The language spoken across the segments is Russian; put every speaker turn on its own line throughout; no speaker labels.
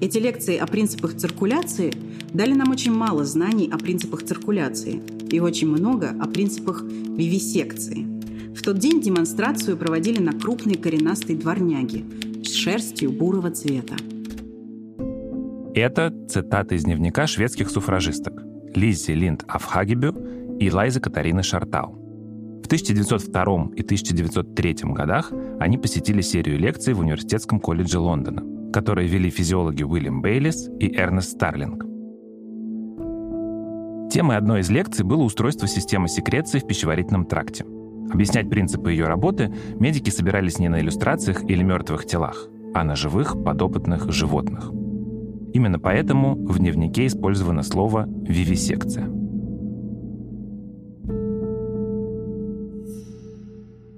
Эти лекции о принципах циркуляции дали нам очень мало знаний о принципах циркуляции и очень много о принципах вивисекции. В тот день демонстрацию проводили на крупной коренастой дворняге с шерстью бурого цвета.
Это цитата из дневника шведских суфражисток Лиззи Линд Афхагебю и Лайзы Катарины Шартау. В 1902 и 1903 годах они посетили серию лекций в Университетском колледже Лондона, которые вели физиологи Уильям Бейлис и Эрнест Старлинг. Темой одной из лекций было устройство системы секреции в пищеварительном тракте. Объяснять принципы ее работы медики собирались не на иллюстрациях или мертвых телах, а на живых подопытных животных. Именно поэтому в дневнике использовано слово «вивисекция».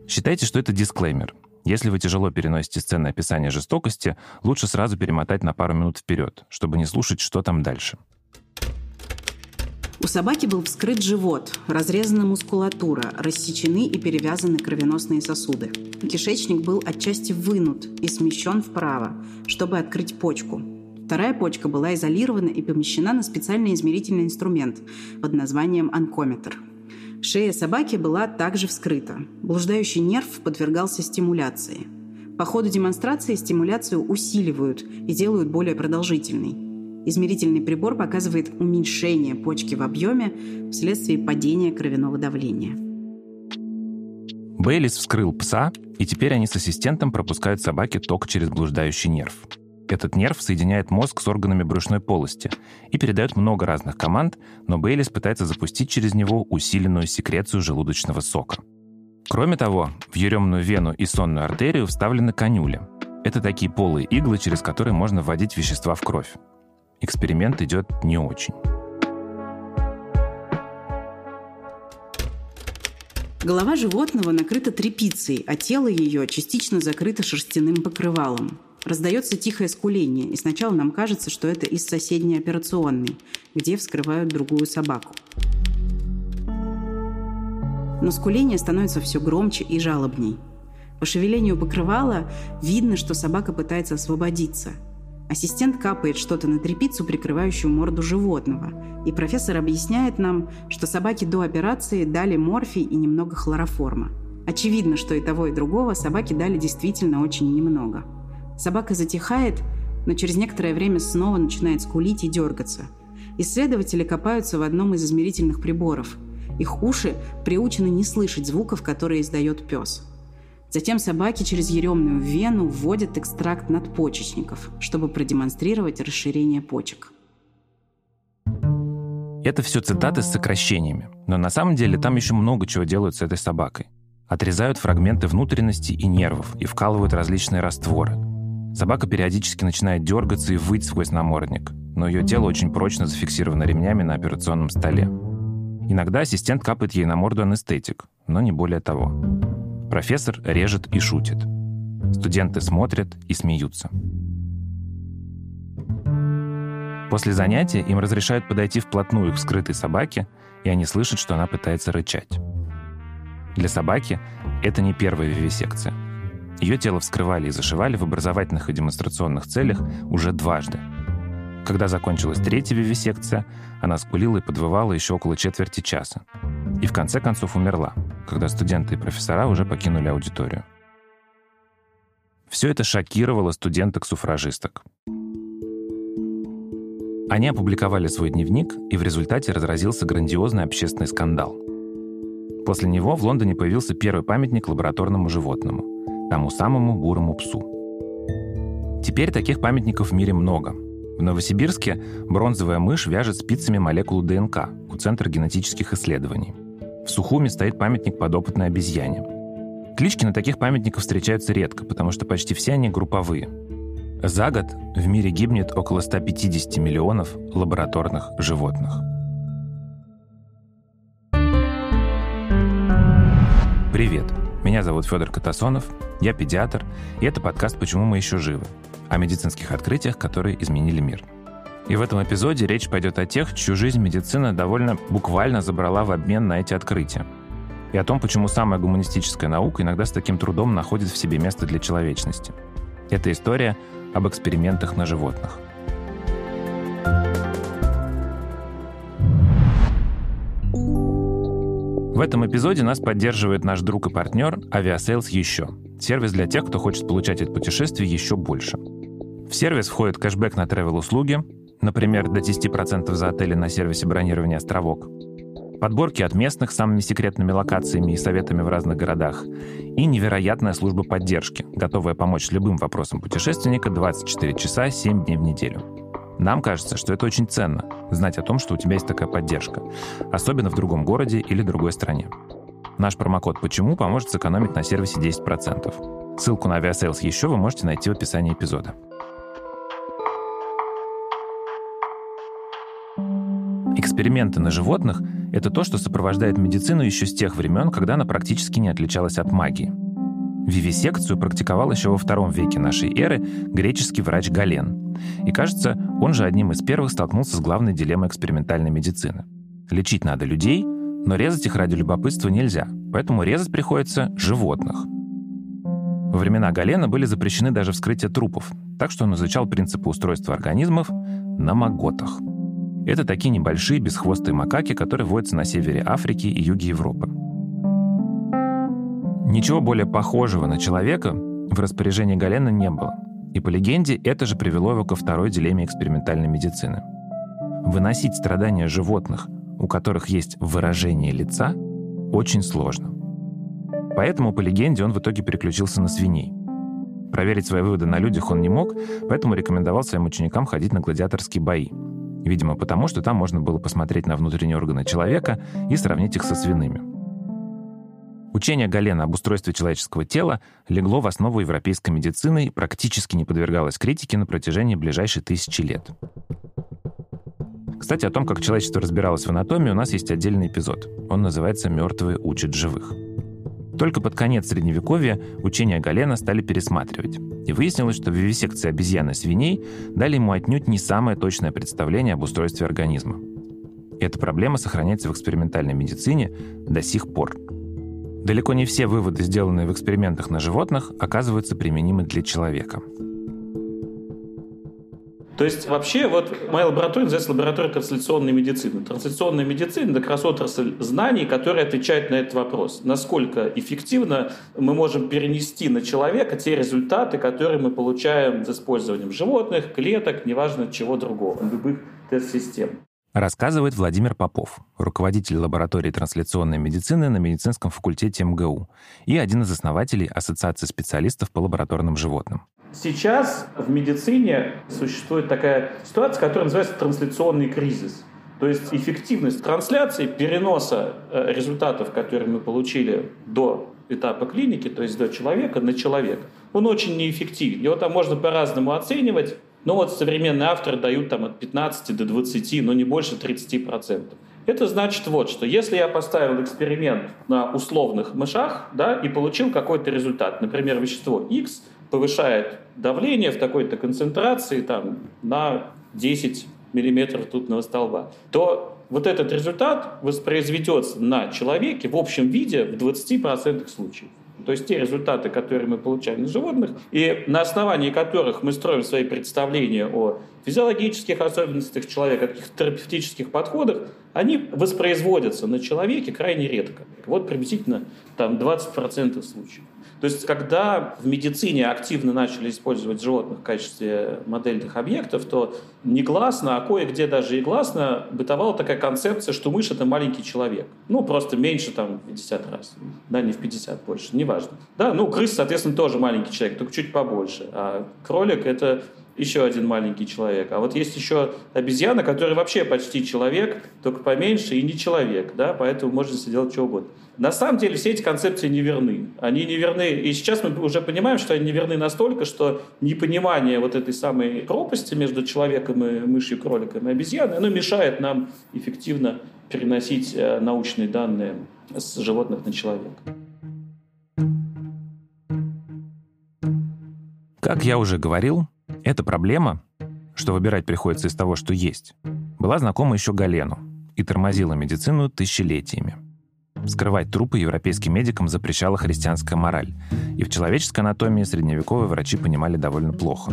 Считайте, что это дисклеймер. Если вы тяжело переносите сцены описания жестокости, лучше сразу перемотать на пару минут вперед, чтобы не слушать, что там дальше.
У собаки был вскрыт живот, разрезана мускулатура, рассечены и перевязаны кровеносные сосуды. Кишечник был отчасти вынут и смещен вправо, чтобы открыть почку. Вторая почка была изолирована и помещена на специальный измерительный инструмент под названием анкометр. Шея собаки была также вскрыта. Блуждающий нерв подвергался стимуляции. По ходу демонстрации стимуляцию усиливают и делают более продолжительной. Измерительный прибор показывает уменьшение почки в объеме вследствие падения кровяного давления.
Бейлис вскрыл пса, и теперь они с ассистентом пропускают собаке ток через блуждающий нерв. Этот нерв соединяет мозг с органами брюшной полости и передает много разных команд, но Бейлис пытается запустить через него усиленную секрецию желудочного сока. Кроме того, в еремную вену и сонную артерию вставлены канюли. Это такие полые иглы, через которые можно вводить вещества в кровь эксперимент идет не очень.
Голова животного накрыта тряпицей, а тело ее частично закрыто шерстяным покрывалом. Раздается тихое скуление, и сначала нам кажется, что это из соседней операционной, где вскрывают другую собаку. Но скуление становится все громче и жалобней. По шевелению покрывала видно, что собака пытается освободиться – Ассистент капает что-то на трепицу, прикрывающую морду животного. И профессор объясняет нам, что собаке до операции дали морфий и немного хлороформа. Очевидно, что и того, и другого собаке дали действительно очень немного. Собака затихает, но через некоторое время снова начинает скулить и дергаться. Исследователи копаются в одном из измерительных приборов. Их уши приучены не слышать звуков, которые издает пес – Затем собаки через еремную вену вводят экстракт надпочечников, чтобы продемонстрировать расширение почек.
Это все цитаты с сокращениями, но на самом деле там еще много чего делают с этой собакой. Отрезают фрагменты внутренности и нервов и вкалывают различные растворы. Собака периодически начинает дергаться и выть сквозь намордник, но ее тело очень прочно зафиксировано ремнями на операционном столе. Иногда ассистент капает ей на морду анестетик, но не более того. Профессор режет и шутит. Студенты смотрят и смеются. После занятия им разрешают подойти вплотную к скрытой собаке, и они слышат, что она пытается рычать. Для собаки это не первая вивисекция. Ее тело вскрывали и зашивали в образовательных и демонстрационных целях уже дважды. Когда закончилась третья вивисекция, она скулила и подвывала еще около четверти часа. И в конце концов умерла, когда студенты и профессора уже покинули аудиторию. Все это шокировало студенток-суфражисток. Они опубликовали свой дневник, и в результате разразился грандиозный общественный скандал. После него в Лондоне появился первый памятник лабораторному животному, тому самому бурому псу. Теперь таких памятников в мире много. В Новосибирске бронзовая мышь вяжет спицами молекулу ДНК у Центра генетических исследований. В Сухуме стоит памятник подопытной обезьяне. Клички на таких памятниках встречаются редко, потому что почти все они групповые. За год в мире гибнет около 150 миллионов лабораторных животных. Привет! Меня зовут Федор Катасонов, я педиатр, и это подкаст «Почему мы еще живы?» о медицинских открытиях, которые изменили мир – и в этом эпизоде речь пойдет о тех, чью жизнь медицина довольно буквально забрала в обмен на эти открытия. И о том, почему самая гуманистическая наука иногда с таким трудом находит в себе место для человечности. Это история об экспериментах на животных. В этом эпизоде нас поддерживает наш друг и партнер Aviasales еще. Сервис для тех, кто хочет получать от путешествий еще больше. В сервис входит кэшбэк на travel-услуги, например, до 10% за отели на сервисе бронирования «Островок», подборки от местных с самыми секретными локациями и советами в разных городах, и невероятная служба поддержки, готовая помочь с любым вопросом путешественника 24 часа 7 дней в неделю. Нам кажется, что это очень ценно, знать о том, что у тебя есть такая поддержка, особенно в другом городе или другой стране. Наш промокод «Почему» поможет сэкономить на сервисе 10%. Ссылку на Aviasales еще вы можете найти в описании эпизода. Эксперименты на животных — это то, что сопровождает медицину еще с тех времен, когда она практически не отличалась от магии. Вивисекцию практиковал еще во втором веке нашей эры греческий врач Гален. И кажется, он же одним из первых столкнулся с главной дилеммой экспериментальной медицины. Лечить надо людей, но резать их ради любопытства нельзя, поэтому резать приходится животных. Во времена Галена были запрещены даже вскрытие трупов, так что он изучал принципы устройства организмов на маготах — это такие небольшие бесхвостые макаки, которые водятся на севере Африки и юге Европы. Ничего более похожего на человека в распоряжении Галена не было. И по легенде это же привело его ко второй дилемме экспериментальной медицины. Выносить страдания животных, у которых есть выражение лица, очень сложно. Поэтому, по легенде, он в итоге переключился на свиней. Проверить свои выводы на людях он не мог, поэтому рекомендовал своим ученикам ходить на гладиаторские бои — Видимо, потому что там можно было посмотреть на внутренние органы человека и сравнить их со свиными. Учение Галена об устройстве человеческого тела легло в основу европейской медицины и практически не подвергалось критике на протяжении ближайших тысячи лет. Кстати, о том, как человечество разбиралось в анатомии, у нас есть отдельный эпизод. Он называется «Мертвые учат живых». Только под конец Средневековья учения Галена стали пересматривать. И выяснилось, что вивисекции обезьян и свиней дали ему отнюдь не самое точное представление об устройстве организма. И эта проблема сохраняется в экспериментальной медицине до сих пор. Далеко не все выводы, сделанные в экспериментах на животных, оказываются применимы для человека –
то есть вообще вот моя лаборатория называется лаборатория трансляционной медицины. Трансляционная медицина – это как раз отрасль знаний, которая отвечает на этот вопрос. Насколько эффективно мы можем перенести на человека те результаты, которые мы получаем с использованием животных, клеток, неважно чего другого, любых тест-систем.
Рассказывает Владимир Попов, руководитель лаборатории трансляционной медицины на медицинском факультете МГУ и один из основателей Ассоциации специалистов по лабораторным животным.
Сейчас в медицине существует такая ситуация, которая называется трансляционный кризис. То есть эффективность трансляции, переноса э, результатов, которые мы получили до этапа клиники, то есть до человека на человека, он очень неэффективен. Его там можно по-разному оценивать. Но вот современные авторы дают там от 15 до 20, но не больше 30%. Это значит вот что. Если я поставил эксперимент на условных мышах да, и получил какой-то результат, например, вещество X повышает давление в такой-то концентрации там, на 10 миллиметров ртутного столба, то вот этот результат воспроизведется на человеке в общем виде в 20% случаев. То есть те результаты, которые мы получаем на животных, и на основании которых мы строим свои представления о физиологических особенностях человека, каких-то терапевтических подходах, они воспроизводятся на человеке крайне редко. Вот приблизительно там 20% случаев. То есть, когда в медицине активно начали использовать животных в качестве модельных объектов, то негласно, а кое-где даже и гласно бытовала такая концепция, что мышь — это маленький человек. Ну, просто меньше там в 50 раз. Да, не в 50 больше, неважно. Да, ну, крыс, соответственно, тоже маленький человек, только чуть побольше. А кролик — это еще один маленький человек. А вот есть еще обезьяна, которая вообще почти человек, только поменьше и не человек, да, поэтому можно себе делать что угодно. На самом деле все эти концепции не верны. Они не верны, и сейчас мы уже понимаем, что они не верны настолько, что непонимание вот этой самой пропасти между человеком и мышью, кроликом и обезьяной, оно мешает нам эффективно переносить э, научные данные с животных на человека.
Как я уже говорил, эта проблема, что выбирать приходится из того, что есть, была знакома еще Галену и тормозила медицину тысячелетиями. Скрывать трупы европейским медикам запрещала христианская мораль, и в человеческой анатомии средневековые врачи понимали довольно плохо.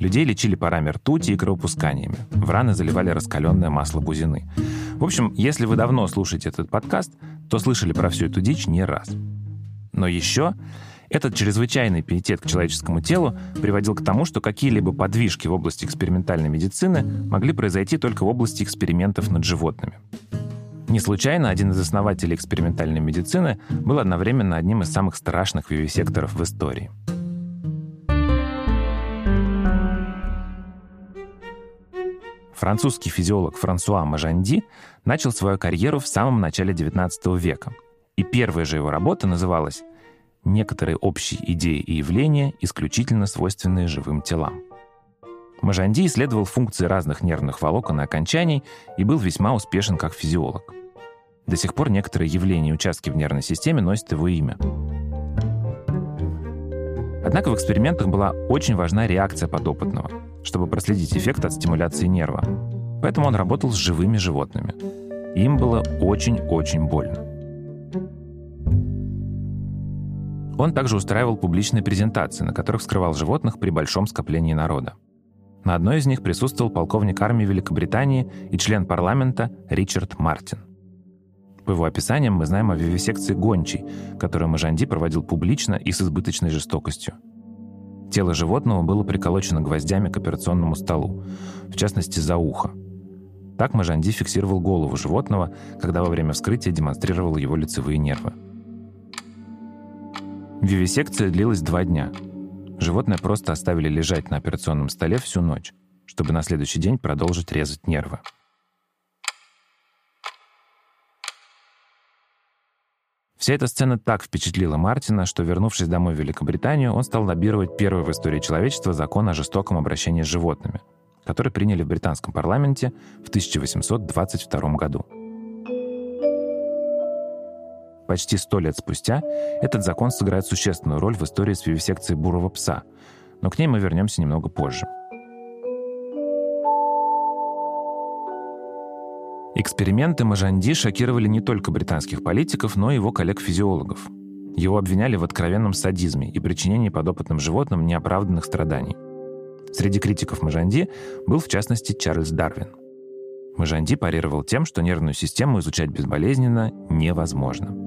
Людей лечили парами ртути и кровопусканиями. В раны заливали раскаленное масло бузины. В общем, если вы давно слушаете этот подкаст, то слышали про всю эту дичь не раз. Но еще этот чрезвычайный пиетет к человеческому телу приводил к тому, что какие-либо подвижки в области экспериментальной медицины могли произойти только в области экспериментов над животными. Не случайно один из основателей экспериментальной медицины был одновременно одним из самых страшных вивисекторов в истории. Французский физиолог Франсуа Мажанди начал свою карьеру в самом начале XIX века. И первая же его работа называлась «Некоторые общие идеи и явления, исключительно свойственные живым телам». Мажанди исследовал функции разных нервных волокон и окончаний и был весьма успешен как физиолог. До сих пор некоторые явления и участки в нервной системе носят его имя. Однако в экспериментах была очень важна реакция подопытного, чтобы проследить эффект от стимуляции нерва. Поэтому он работал с живыми животными. Им было очень-очень больно. Он также устраивал публичные презентации, на которых скрывал животных при большом скоплении народа. На одной из них присутствовал полковник армии Великобритании и член парламента Ричард Мартин. По его описаниям мы знаем о вивисекции гончей, которую Мажанди проводил публично и с избыточной жестокостью. Тело животного было приколочено гвоздями к операционному столу, в частности, за ухо. Так Мажанди фиксировал голову животного, когда во время вскрытия демонстрировал его лицевые нервы. Вивисекция длилась два дня. Животное просто оставили лежать на операционном столе всю ночь, чтобы на следующий день продолжить резать нервы. Вся эта сцена так впечатлила Мартина, что, вернувшись домой в Великобританию, он стал лоббировать первый в истории человечества закон о жестоком обращении с животными, который приняли в британском парламенте в 1822 году. Почти сто лет спустя этот закон сыграет существенную роль в истории с вивисекцией бурого пса, но к ней мы вернемся немного позже. Эксперименты Мажанди шокировали не только британских политиков, но и его коллег-физиологов. Его обвиняли в откровенном садизме и причинении подопытным животным неоправданных страданий. Среди критиков Мажанди был, в частности, Чарльз Дарвин. Мажанди парировал тем, что нервную систему изучать безболезненно невозможно.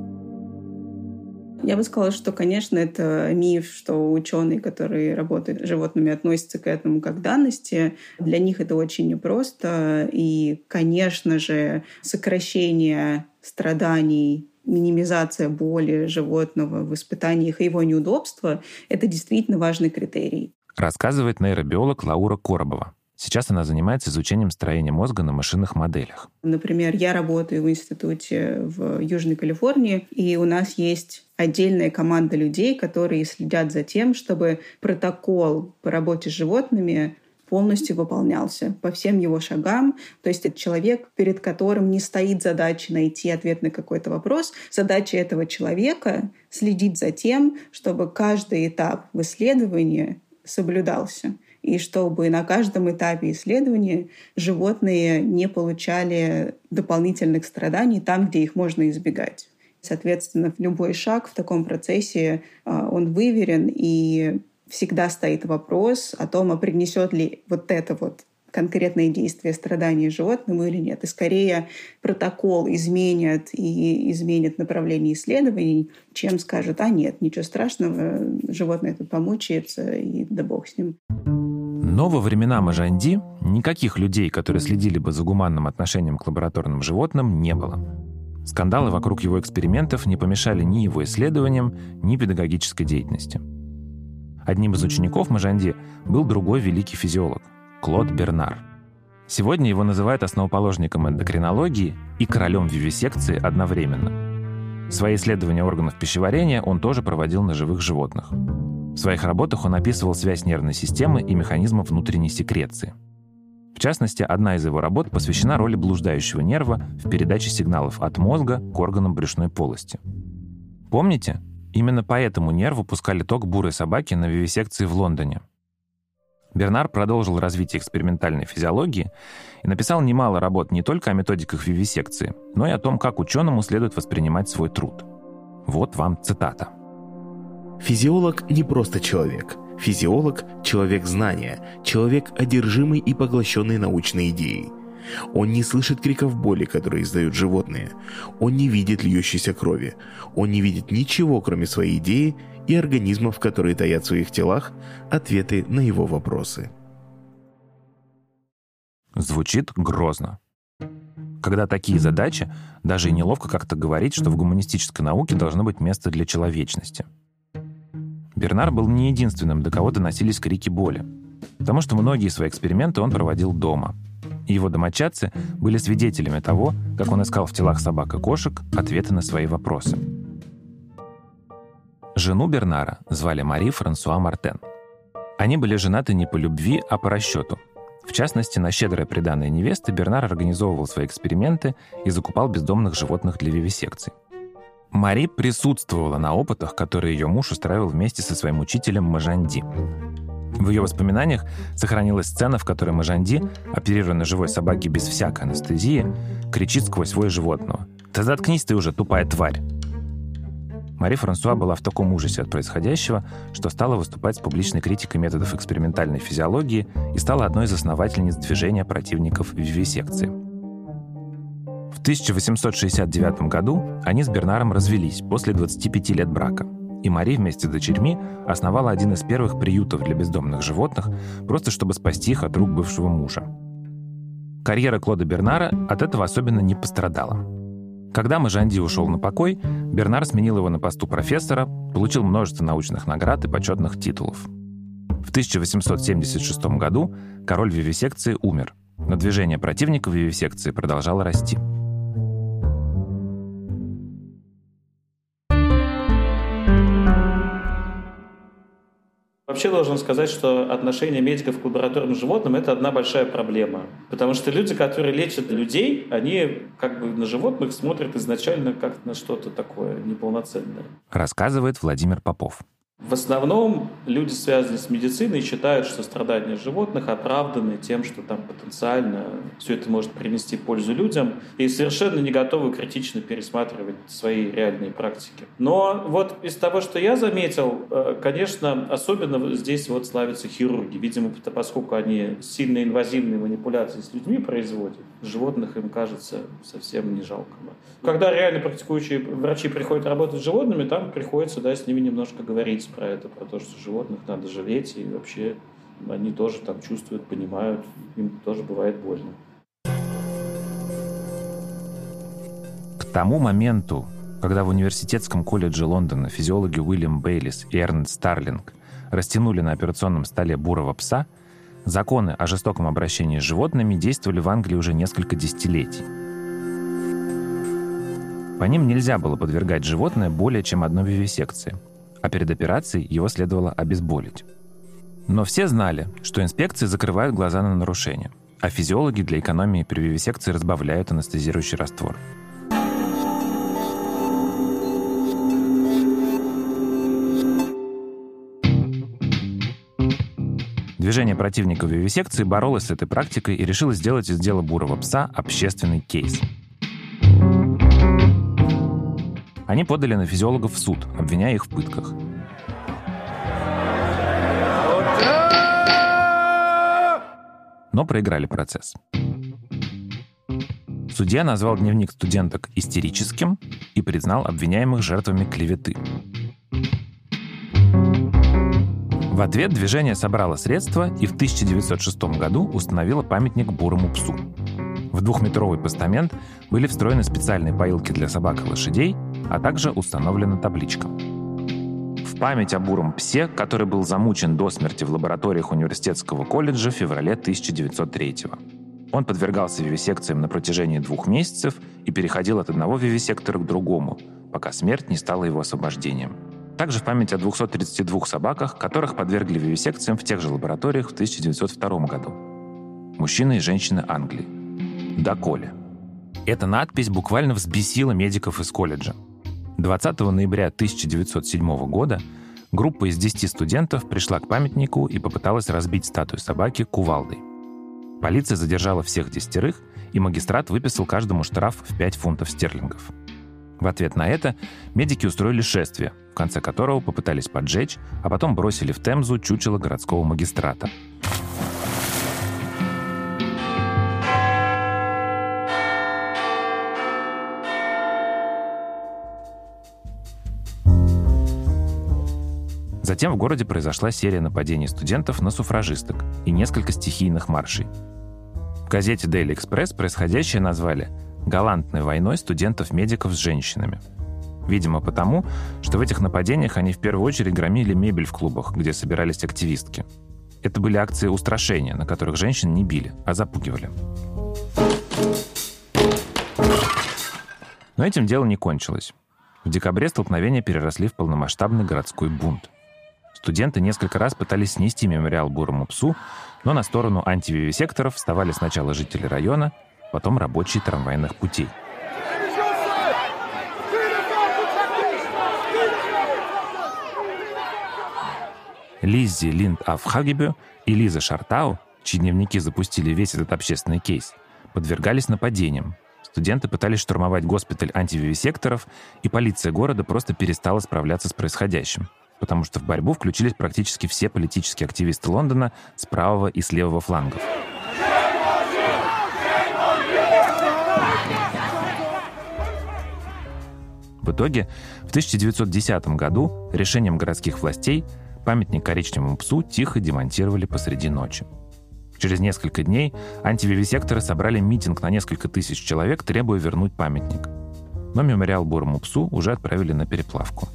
Я бы сказала, что, конечно, это миф, что ученые, которые работают с животными, относятся к этому как данности. Для них это очень непросто. И, конечно же, сокращение страданий минимизация боли животного в испытаниях и его неудобства — это действительно важный критерий.
Рассказывает нейробиолог Лаура Коробова. Сейчас она занимается изучением строения мозга на машинных моделях.
Например, я работаю в институте в Южной Калифорнии, и у нас есть отдельная команда людей, которые следят за тем, чтобы протокол по работе с животными полностью выполнялся по всем его шагам. То есть это человек, перед которым не стоит задача найти ответ на какой-то вопрос. Задача этого человека — следить за тем, чтобы каждый этап в исследовании соблюдался и чтобы на каждом этапе исследования животные не получали дополнительных страданий там, где их можно избегать. Соответственно, любой шаг в таком процессе, а, он выверен, и всегда стоит вопрос о том, а принесет ли вот это вот конкретные действия страдания животному или нет. И скорее протокол изменят и изменят направление исследований, чем скажут, а нет, ничего страшного, животное тут помучается, и да бог с ним.
Но во времена Мажанди никаких людей, которые следили бы за гуманным отношением к лабораторным животным, не было. Скандалы вокруг его экспериментов не помешали ни его исследованиям, ни педагогической деятельности. Одним из учеников Мажанди был другой великий физиолог – Клод Бернар. Сегодня его называют основоположником эндокринологии и королем вивисекции одновременно. Свои исследования органов пищеварения он тоже проводил на живых животных – в своих работах он описывал связь нервной системы и механизмов внутренней секреции. В частности, одна из его работ посвящена роли блуждающего нерва в передаче сигналов от мозга к органам брюшной полости. Помните? Именно по этому нерву пускали ток бурой собаки на вивисекции в Лондоне. Бернар продолжил развитие экспериментальной физиологии и написал немало работ не только о методиках вивисекции, но и о том, как ученому следует воспринимать свой труд. Вот вам цитата.
Физиолог не просто человек. Физиолог – человек знания, человек, одержимый и поглощенный научной идеей. Он не слышит криков боли, которые издают животные. Он не видит льющейся крови. Он не видит ничего, кроме своей идеи и организмов, которые таят в своих телах ответы на его вопросы.
Звучит грозно. Когда такие задачи, даже и неловко как-то говорить, что в гуманистической науке должно быть место для человечности. Бернар был не единственным, до кого доносились крики боли. Потому что многие свои эксперименты он проводил дома. Его домочадцы были свидетелями того, как он искал в телах собак и кошек ответы на свои вопросы. Жену Бернара звали Мари Франсуа Мартен. Они были женаты не по любви, а по расчету – в частности, на щедрое приданное невесты Бернар организовывал свои эксперименты и закупал бездомных животных для вивисекций. Мари присутствовала на опытах, которые ее муж устраивал вместе со своим учителем Мажанди. В ее воспоминаниях сохранилась сцена, в которой Мажанди, оперируя на живой собаке без всякой анестезии, кричит сквозь свой животного. «Да заткнись ты уже, тупая тварь!» Мари Франсуа была в таком ужасе от происходящего, что стала выступать с публичной критикой методов экспериментальной физиологии и стала одной из основательниц движения противников вивисекции. В 1869 году они с Бернаром развелись после 25 лет брака. И Мари вместе с дочерьми основала один из первых приютов для бездомных животных, просто чтобы спасти их от рук бывшего мужа. Карьера Клода Бернара от этого особенно не пострадала. Когда Мажанди ушел на покой, Бернар сменил его на посту профессора, получил множество научных наград и почетных титулов. В 1876 году король вивисекции умер, но движение противников вивисекции продолжало расти –
Вообще должен сказать, что отношение медиков к лабораторным животным – это одна большая проблема. Потому что люди, которые лечат людей, они как бы на животных смотрят изначально как на что-то такое неполноценное.
Рассказывает Владимир Попов.
В основном люди, связанные с медициной, считают, что страдания животных оправданы тем, что там потенциально все это может принести пользу людям, и совершенно не готовы критично пересматривать свои реальные практики. Но вот из того, что я заметил, э, конечно, особенно здесь вот славятся хирурги. Видимо, поскольку они сильно инвазивные манипуляции с людьми производят, животных им кажется совсем не жалко. Когда реально практикующие врачи приходят работать с животными, там приходится да, с ними немножко говорить про это, про то, что животных надо жалеть, и вообще они тоже там чувствуют, понимают, им тоже бывает больно.
К тому моменту, когда в университетском колледже Лондона физиологи Уильям Бейлис и Эрнст Старлинг растянули на операционном столе бурого пса, законы о жестоком обращении с животными действовали в Англии уже несколько десятилетий. По ним нельзя было подвергать животное более чем одной вивисекции – а перед операцией его следовало обезболить. Но все знали, что инспекции закрывают глаза на нарушения, а физиологи для экономии при вивисекции разбавляют анестезирующий раствор. Движение противников вивисекции боролось с этой практикой и решило сделать из дела бурого пса общественный кейс – Они подали на физиологов в суд, обвиняя их в пытках. Но проиграли процесс. Судья назвал дневник студенток истерическим и признал обвиняемых жертвами клеветы. В ответ движение собрало средства и в 1906 году установило памятник бурому псу. В двухметровый постамент были встроены специальные поилки для собак и лошадей, а также установлена табличка. В память о буром псе, который был замучен до смерти в лабораториях университетского колледжа в феврале 1903 -го. Он подвергался вивисекциям на протяжении двух месяцев и переходил от одного вивисектора к другому, пока смерть не стала его освобождением. Также в память о 232 собаках, которых подвергли вивисекциям в тех же лабораториях в 1902 году. Мужчины и женщины Англии. Доколе. Эта надпись буквально взбесила медиков из колледжа. 20 ноября 1907 года группа из 10 студентов пришла к памятнику и попыталась разбить статую собаки кувалдой. Полиция задержала всех десятерых, и магистрат выписал каждому штраф в 5 фунтов стерлингов. В ответ на это медики устроили шествие, в конце которого попытались поджечь, а потом бросили в Темзу чучело городского магистрата. Затем в городе произошла серия нападений студентов на суфражисток и несколько стихийных маршей. В газете Daily Express происходящее назвали «галантной войной студентов-медиков с женщинами». Видимо, потому, что в этих нападениях они в первую очередь громили мебель в клубах, где собирались активистки. Это были акции устрашения, на которых женщин не били, а запугивали. Но этим дело не кончилось. В декабре столкновения переросли в полномасштабный городской бунт. Студенты несколько раз пытались снести мемориал бурому псу, но на сторону антививисекторов вставали сначала жители района, потом рабочие трамвайных путей – Лиззи Линд Афхагебе и Лиза Шартау, чьи дневники запустили весь этот общественный кейс, подвергались нападениям. Студенты пытались штурмовать госпиталь антививисекторов, и полиция города просто перестала справляться с происходящим, потому что в борьбу включились практически все политические активисты Лондона с правого и с левого флангов. В итоге, в 1910 году решением городских властей Памятник коричневому псу тихо демонтировали посреди ночи. Через несколько дней антививисекторы собрали митинг на несколько тысяч человек, требуя вернуть памятник. Но мемориал бурому псу уже отправили на переплавку.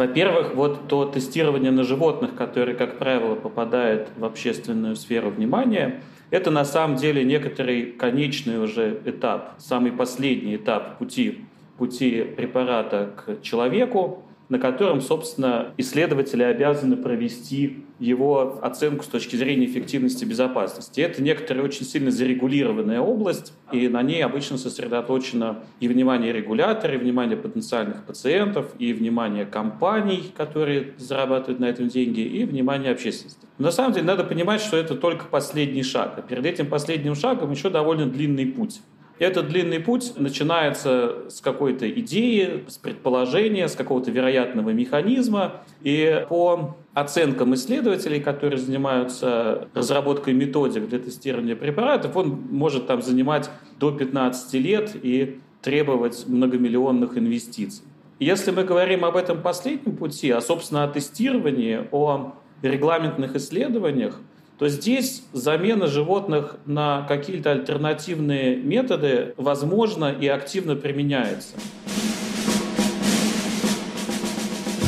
Во-первых, вот то тестирование на животных, которое, как правило, попадает в общественную сферу внимания, это на самом деле некоторый конечный уже этап, самый последний этап пути пути препарата к человеку, на котором, собственно, исследователи обязаны провести его оценку с точки зрения эффективности безопасности. Это некоторая очень сильно зарегулированная область, и на ней обычно сосредоточено и внимание регулятора, и внимание потенциальных пациентов, и внимание компаний, которые зарабатывают на этом деньги, и внимание общественности. Но на самом деле надо понимать, что это только последний шаг. А перед этим последним шагом еще довольно длинный путь. Этот длинный путь начинается с какой-то идеи, с предположения, с какого-то вероятного механизма. И по оценкам исследователей, которые занимаются разработкой методик для тестирования препаратов, он может там занимать до 15 лет и требовать многомиллионных инвестиций. Если мы говорим об этом последнем пути, а, собственно, о тестировании, о регламентных исследованиях, то здесь замена животных на какие-то альтернативные методы возможно и активно применяется.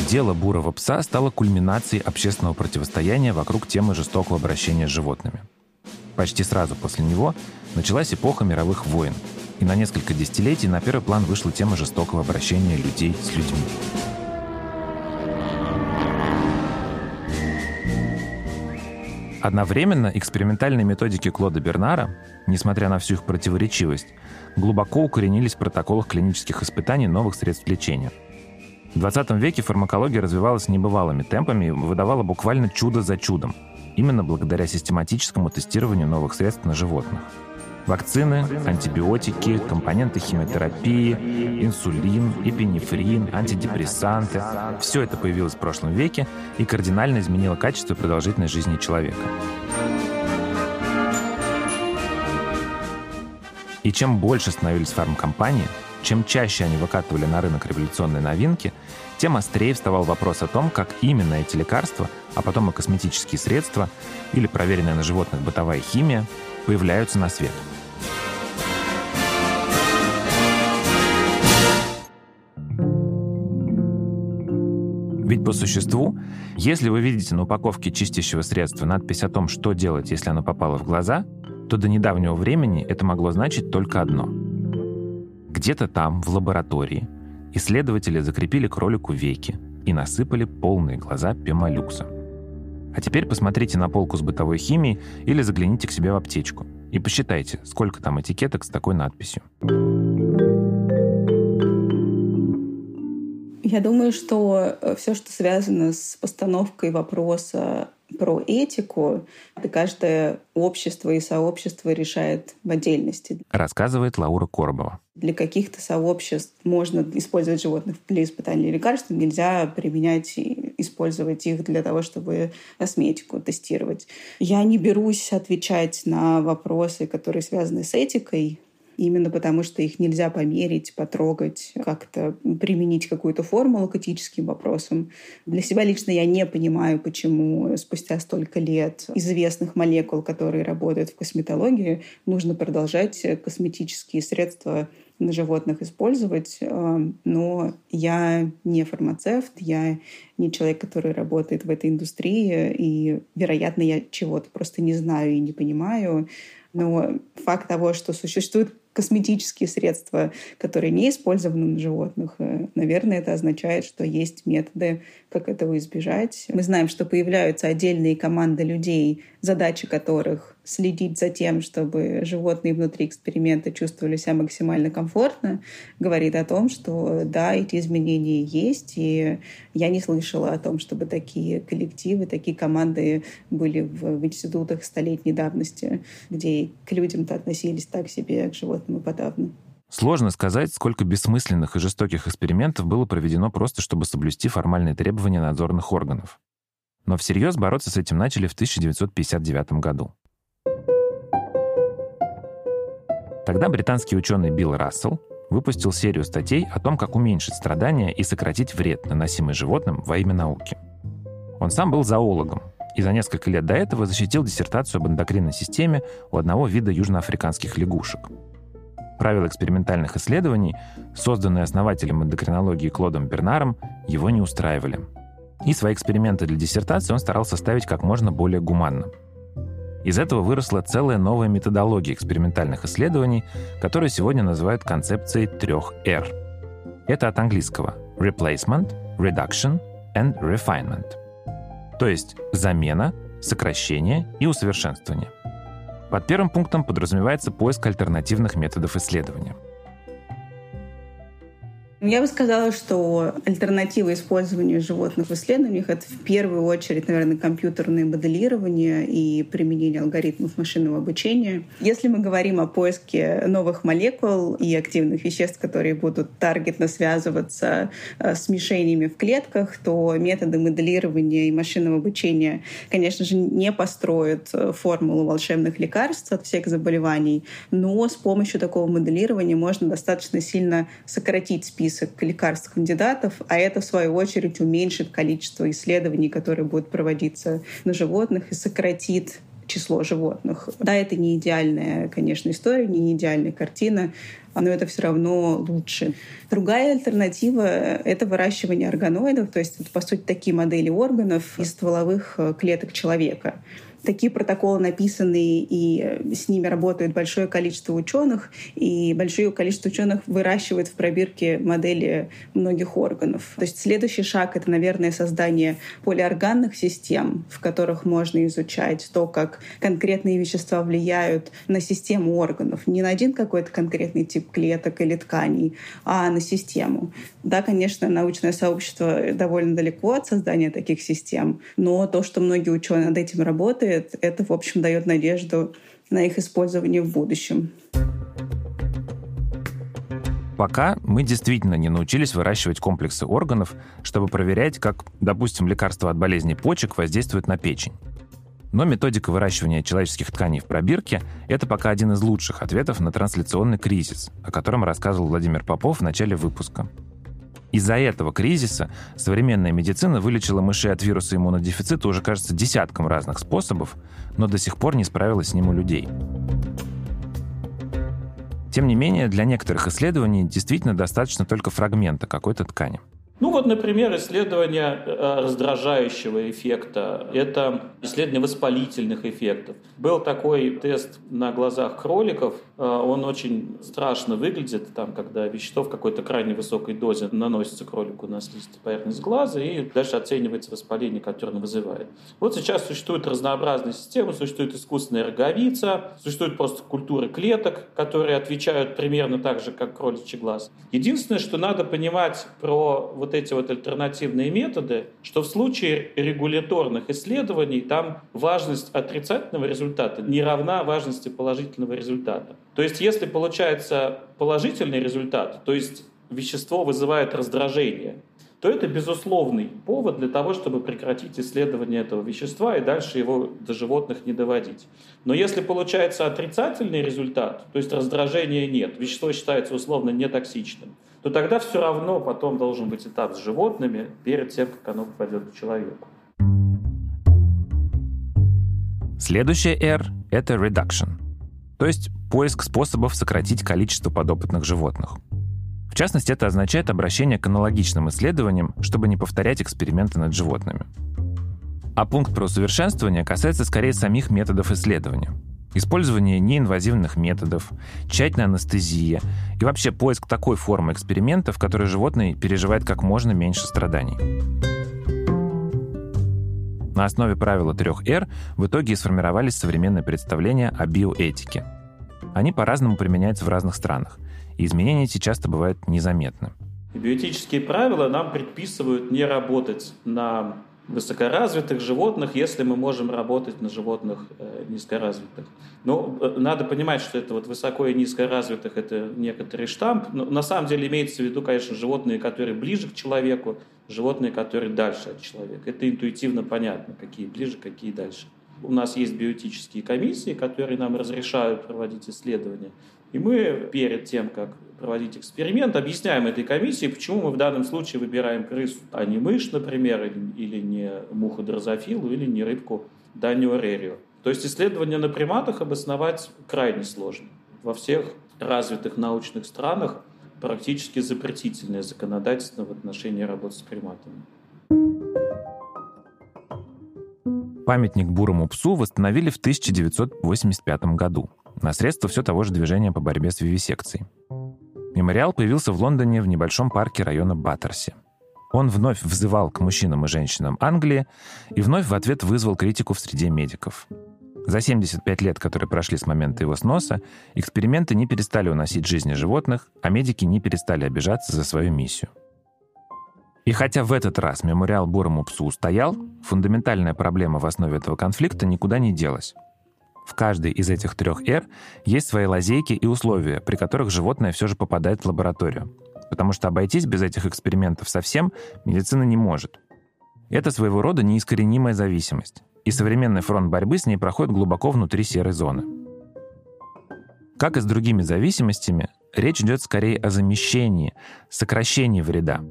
Дело бурого пса стало кульминацией общественного противостояния вокруг темы жестокого обращения с животными. Почти сразу после него началась эпоха мировых войн, и на несколько десятилетий на первый план вышла тема жестокого обращения людей с людьми. Одновременно экспериментальные методики Клода Бернара, несмотря на всю их противоречивость, глубоко укоренились в протоколах клинических испытаний новых средств лечения. В 20 веке фармакология развивалась небывалыми темпами и выдавала буквально чудо за чудом, именно благодаря систематическому тестированию новых средств на животных – Вакцины, антибиотики, компоненты химиотерапии, инсулин, эпинефрин, антидепрессанты – все это появилось в прошлом веке и кардинально изменило качество и продолжительность жизни человека. И чем больше становились фармкомпании, чем чаще они выкатывали на рынок революционные новинки, тем острее вставал вопрос о том, как именно эти лекарства, а потом и косметические средства или проверенная на животных бытовая химия появляются на свет – Ведь по существу, если вы видите на упаковке чистящего средства надпись о том, что делать, если оно попало в глаза, то до недавнего времени это могло значить только одно. Где-то там, в лаборатории, исследователи закрепили кролику веки и насыпали полные глаза пемолюкса. А теперь посмотрите на полку с бытовой химией или загляните к себе в аптечку и посчитайте, сколько там этикеток с такой надписью.
Я думаю, что э, все, что связано с постановкой вопроса про этику, это каждое общество и сообщество решает в отдельности.
Рассказывает Лаура Коробова.
Для каких-то сообществ можно использовать животных для испытания лекарств, нельзя применять и использовать их для того, чтобы косметику тестировать. Я не берусь отвечать на вопросы, которые связаны с этикой, именно потому что их нельзя померить, потрогать, как-то применить какую-то формулу к этическим вопросам. Для себя лично я не понимаю, почему спустя столько лет известных молекул, которые работают в косметологии, нужно продолжать косметические средства на животных использовать, э, но я не фармацевт, я не человек, который работает в этой индустрии, и, вероятно, я чего-то просто не знаю и не понимаю. Но факт того, что существует косметические средства, которые не использованы на животных, э, наверное, это означает, что есть методы, как этого избежать. Мы знаем, что появляются отдельные команды людей, задачи которых следить за тем, чтобы животные внутри эксперимента чувствовали себя максимально комфортно, говорит о том, что да, эти изменения есть, и я не слышала о том, чтобы такие коллективы, такие команды были в, в институтах столетней давности, где к людям-то относились так себе, к животным и подавно.
Сложно сказать, сколько бессмысленных и жестоких экспериментов было проведено просто, чтобы соблюсти формальные требования надзорных органов. Но всерьез бороться с этим начали в 1959 году. Тогда британский ученый Билл Рассел выпустил серию статей о том, как уменьшить страдания и сократить вред, наносимый животным во имя науки. Он сам был зоологом и за несколько лет до этого защитил диссертацию об эндокринной системе у одного вида южноафриканских лягушек. Правила экспериментальных исследований, созданные основателем эндокринологии Клодом Бернаром, его не устраивали. И свои эксперименты для диссертации он старался ставить как можно более гуманно – из этого выросла целая новая методология экспериментальных исследований, которую сегодня называют концепцией трех R. Это от английского replacement, reduction and refinement. То есть замена, сокращение и усовершенствование. Под первым пунктом подразумевается поиск альтернативных методов исследования –
я бы сказала, что альтернатива использованию животных в исследованиях — это в первую очередь, наверное, компьютерное моделирование и применение алгоритмов машинного обучения. Если мы говорим о поиске новых молекул и активных веществ, которые будут таргетно связываться э, с мишенями в клетках, то методы моделирования и машинного обучения, конечно же, не построят э, формулу волшебных лекарств от всех заболеваний, но с помощью такого моделирования можно достаточно сильно сократить список список лекарств кандидатов, а это, в свою очередь, уменьшит количество исследований, которые будут проводиться на животных и сократит число животных. Да, это не идеальная, конечно, история, не идеальная картина, но это все равно лучше. Другая альтернатива — это выращивание органоидов, то есть, это, по сути, такие модели органов из стволовых э, клеток человека. Такие протоколы написаны, и э, с ними работает большое количество ученых, и большое количество ученых выращивает в пробирке модели многих органов. То есть следующий шаг — это, наверное, создание полиорганных систем, в которых можно изучать то, как конкретные вещества влияют на систему органов. Не на один какой-то конкретный тип клеток или тканей, а на систему. Да, конечно, научное сообщество довольно далеко от создания таких систем, но то, что многие ученые над этим работают, работает, это, в общем, дает надежду на их использование в будущем.
Пока мы действительно не научились выращивать комплексы органов, чтобы проверять, как, допустим, лекарство от болезни почек воздействует на печень. Но методика выращивания человеческих тканей в пробирке – это пока один из лучших ответов на трансляционный кризис, о котором рассказывал Владимир Попов в начале выпуска. Из-за этого кризиса современная медицина вылечила мышей от вируса иммунодефицита уже, кажется, десятком разных способов, но до сих пор не справилась с ним у людей. Тем не менее, для некоторых исследований действительно достаточно только фрагмента какой-то ткани –
ну вот, например, исследование э, раздражающего эффекта, это исследование воспалительных эффектов. Был такой тест на глазах кроликов, он очень страшно выглядит, там, когда вещество в какой-то крайне высокой дозе наносится кролику на слизистую поверхность глаза, и дальше оценивается воспаление, которое он вызывает. Вот сейчас существуют разнообразные системы, существует искусственная роговица, существуют просто культуры клеток, которые отвечают примерно так же, как кроличий глаз. Единственное, что надо понимать про вот эти вот альтернативные методы, что в случае регуляторных исследований там важность отрицательного результата не равна важности положительного результата. То есть если получается положительный результат, то есть вещество вызывает раздражение, то это безусловный повод для того, чтобы прекратить исследование этого вещества и дальше его до животных не доводить. Но если получается отрицательный результат, то есть раздражения нет, вещество считается условно нетоксичным, то тогда все равно потом должен быть этап с животными перед тем, как оно попадет к человеку.
Следующая R — это reduction, то есть поиск способов сократить количество подопытных животных. В частности, это означает обращение к аналогичным исследованиям, чтобы не повторять эксперименты над животными. А пункт про усовершенствование касается скорее самих методов исследования. Использование неинвазивных методов, тщательная анестезия и вообще поиск такой формы эксперимента, в которой животное переживает как можно меньше страданий. На основе правила трех R в итоге и сформировались современные представления о биоэтике. Они по-разному применяются в разных странах – и изменения эти часто бывают незаметны.
Биотические правила нам предписывают не работать на высокоразвитых животных, если мы можем работать на животных э, низкоразвитых. Но э, надо понимать, что это вот высоко и низкоразвитых это некоторый штамп. Но на самом деле имеется в виду, конечно, животные, которые ближе к человеку, животные, которые дальше от человека. Это интуитивно понятно, какие ближе, какие дальше. У нас есть биотические комиссии, которые нам разрешают проводить исследования. И мы перед тем, как проводить эксперимент, объясняем этой комиссии, почему мы в данном случае выбираем крысу, а не мышь, например, или не муху дрозофилу, или не рыбку даниорерию. То есть исследования на приматах обосновать крайне сложно. Во всех развитых научных странах практически запретительное законодательство в отношении работы с приматами.
Памятник бурому псу восстановили в 1985 году на средства все того же движения по борьбе с вивисекцией. Мемориал появился в Лондоне в небольшом парке района Баттерси. Он вновь взывал к мужчинам и женщинам Англии и вновь в ответ вызвал критику в среде медиков. За 75 лет, которые прошли с момента его сноса, эксперименты не перестали уносить жизни животных, а медики не перестали обижаться за свою миссию. И хотя в этот раз мемориал бурому псу устоял, фундаментальная проблема в основе этого конфликта никуда не делась. В каждой из этих трех «Р» есть свои лазейки и условия, при которых животное все же попадает в лабораторию. Потому что обойтись без этих экспериментов совсем медицина не может. Это своего рода неискоренимая зависимость. И современный фронт борьбы с ней проходит глубоко внутри серой зоны. Как и с другими зависимостями, речь идет скорее о замещении, сокращении вреда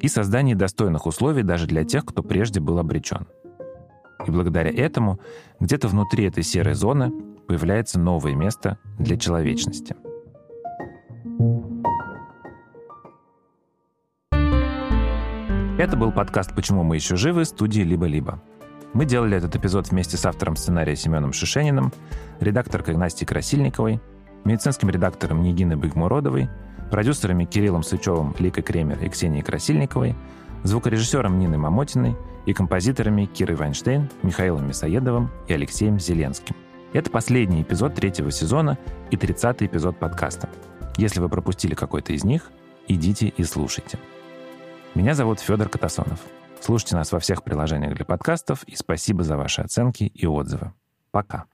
и создании достойных условий даже для тех, кто прежде был обречен. И благодаря этому где-то внутри этой серой зоны появляется новое место для человечности. Это был подкаст «Почему мы еще живы» студии «Либо-либо». Мы делали этот эпизод вместе с автором сценария Семеном Шишениным, редакторкой Настей Красильниковой, медицинским редактором Нигиной Быгмуродовой, продюсерами Кириллом Сычевым, Ликой Кремер и Ксенией Красильниковой, звукорежиссером Ниной Мамотиной и композиторами Кирой Вайнштейн, Михаилом Мясоедовым и Алексеем Зеленским. Это последний эпизод третьего сезона и тридцатый эпизод подкаста. Если вы пропустили какой-то из них, идите и слушайте. Меня зовут Федор Катасонов. Слушайте нас во всех приложениях для подкастов и спасибо за ваши оценки и отзывы. Пока.